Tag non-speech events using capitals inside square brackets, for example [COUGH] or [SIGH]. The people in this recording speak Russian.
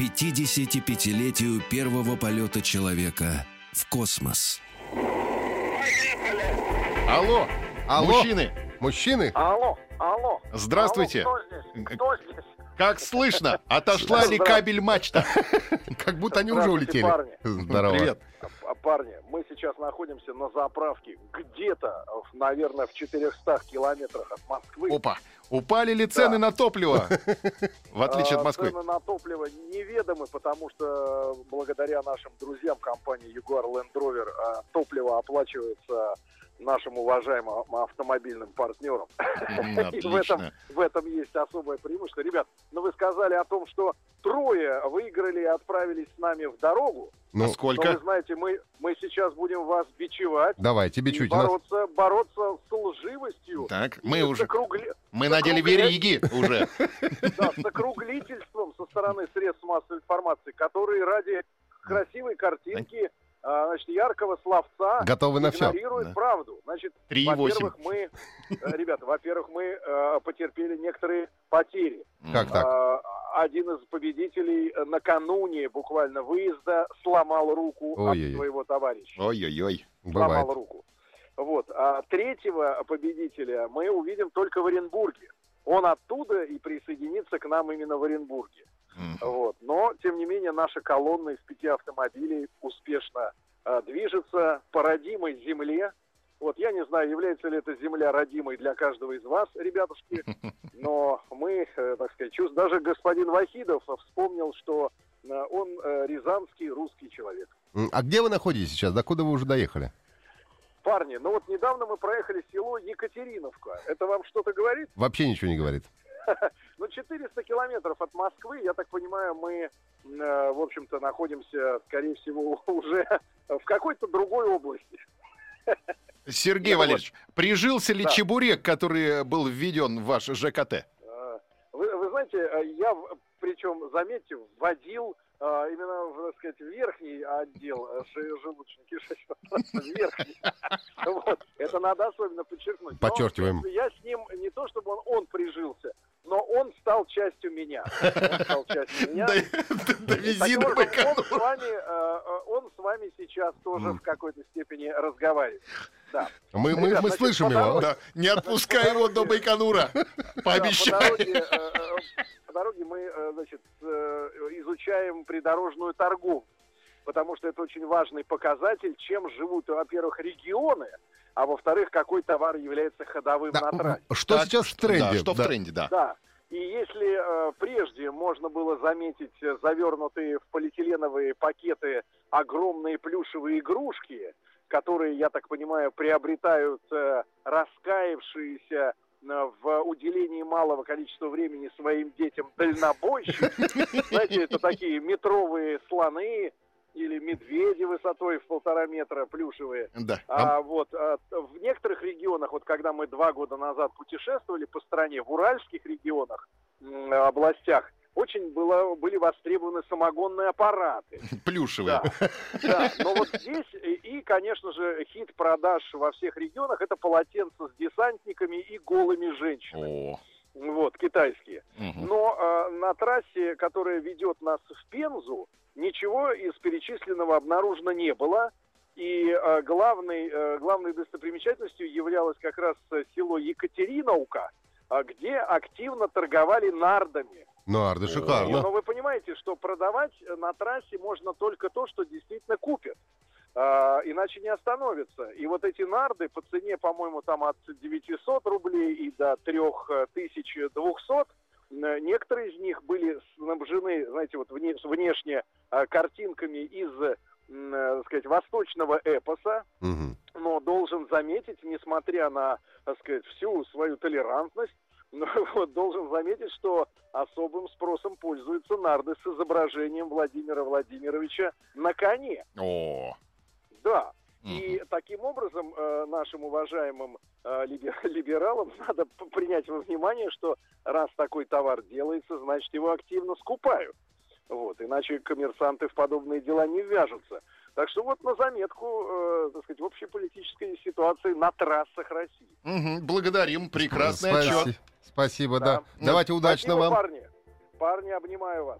55-летию первого полета человека в космос. Алло, Алло. мужчины, Мужчины? Алло, алло. Здравствуйте. Алло, кто здесь? Кто здесь? как слышно? Отошла ли кабель мачта? [LAUGHS] Как будто они уже улетели. парни. Здорово. Привет. А, Парни, мы сейчас находимся на заправке где-то, наверное, в 400 километрах от Москвы. Опа, упали ли цены на топливо? [LAUGHS] В отличие от А, Москвы. Цены на топливо неведомы, потому что благодаря нашим друзьям компании Jaguar Land Rover а, топливо оплачивается нашим уважаемым автомобильным партнерам. [LAUGHS] И в этом, в этом есть особое преимущество. Ребят, ну вы сказали о том, что трое выиграли и отправились с нами в дорогу. Ну, А Но сколько? вы знаете, мы, мы сейчас будем вас бичевать давай, тебе и чуть. нас- бороться, бороться с лживостью. Так, мы уже, округле- мы надели вериги уже. [LAUGHS] да, с округлительством со стороны средств массовой информации, которые ради красивой картинки, значит, яркого словца Готовы на все. Да. правду. Значит, 3,8. во-первых, мы, [LAUGHS] э, ребята, во-первых, мы э, потерпели некоторые потери. Как так? А, Один из победителей э, накануне буквально выезда сломал руку Ой-ой-ой. от своего товарища. Ой-ой-ой. Бывает. Сломал руку. Вот. А третьего победителя мы увидим только в Оренбурге. Он оттуда и присоединится к нам именно в Оренбурге. М. Вот. Но, тем не менее, наша колонна из пяти автомобилей успешно э, движется по родимой земле. Вот я не знаю, является ли эта земля родимой для каждого из вас, ребятушки, [LAUGHS] но мы, э, так сказать, чувств- даже господин Вахидов вспомнил, что э, он э, рязанский русский человек. А где вы находитесь сейчас? Докуда вы уже доехали? Парни, ну вот недавно мы проехали село Екатериновка. Это вам что-то говорит? Вообще ничего не говорит. [LAUGHS] Ну, 400 километров от Москвы, я так понимаю, мы, э, в общем-то, находимся, скорее всего, [LAUGHS] уже в какой-то другой области. Сергей Ну. Валерьевич, прижился ли Да. чебурек, который был введен в ваш ЖКТ? Э, Вы, вы знаете, э, я, причем, заметьте, вводил именно, в, так сказать, верхний отдел ше- желудочно-кишечного тракта, [LAUGHS] верхний. Вот. Это надо особенно подчеркнуть. Но, Подчеркиваем. Я с ним, не то чтобы он, он прижился, но он стал частью меня. Он стал частью меня. Довези до образом, он Байконура. с вами, э, э, он с вами сейчас тоже в какой-то степени разговаривает. Да. Мы, мы, Ребят, мы значит, слышим по его. дороге- Да, Не отпускай его до Байконура. Да, по Пообещай. дороге, э, э, по дороге мы, значит, изучаем придорожную торговлю, потому что это очень важный показатель, чем живут, во-первых, регионы, а во-вторых, какой товар является ходовым Да, на трассе. Что Так, сейчас в Да, тренде? что в Да. тренде, да. Да. И если э, прежде можно было заметить э, завернутые в полиэтиленовые пакеты огромные плюшевые игрушки, которые, я так понимаю, приобретают э, раскаявшиеся э, в уделении малого количества времени своим детям дальнобойщики. [LAUGHS] Знаете, это такие метровые слоны или медведи высотой в полтора метра плюшевые. Да. А вот а, в некоторых регионах, вот когда мы два года назад путешествовали по стране, в уральских регионах, областях, очень было, были востребованы самогонные аппараты. [LAUGHS] Плюшевые. Да, да. Но вот здесь и, и, конечно же, хит продаж во всех регионах это полотенца с десантниками и голыми женщинами. О. Вот, китайские. мгм. Но э, на трассе, которая ведет нас в Пензу, ничего из перечисленного обнаружено не было. И э, главной, э, главной достопримечательностью являлось как раз э, село Екатериновка, э, где активно торговали нардами. Ну, Арда, шикарно. Но вы понимаете, что продавать э, на трассе можно только то, что действительно купят. А, иначе не остановится. И вот эти нарды по цене, по-моему, там от 900 рублей и до 3200, э, некоторые из них были снабжены, знаете, вот вне- внешне э, картинками из, э, так сказать, восточного эпоса, Мгм. но должен заметить, несмотря на, так сказать, всю свою толерантность, [LAUGHS] но вот должен заметить, что особым спросом пользуются нарды с изображением Владимира Владимировича на коне. О. Да. И таким образом э, нашим уважаемым э, либе- [LAUGHS] либералам надо принять во внимание, что раз такой товар делается, значит его активно скупают. Вот, иначе коммерсанты в подобные дела не вяжутся. Так что вот на заметку, э, так сказать, общей политической ситуации на трассах России. Мгм. Благодарим. Прекрасный Спаси- отчет. Спасибо, да. Да. Давайте удачно Спасибо, вам. парни. Парни, обнимаю вас.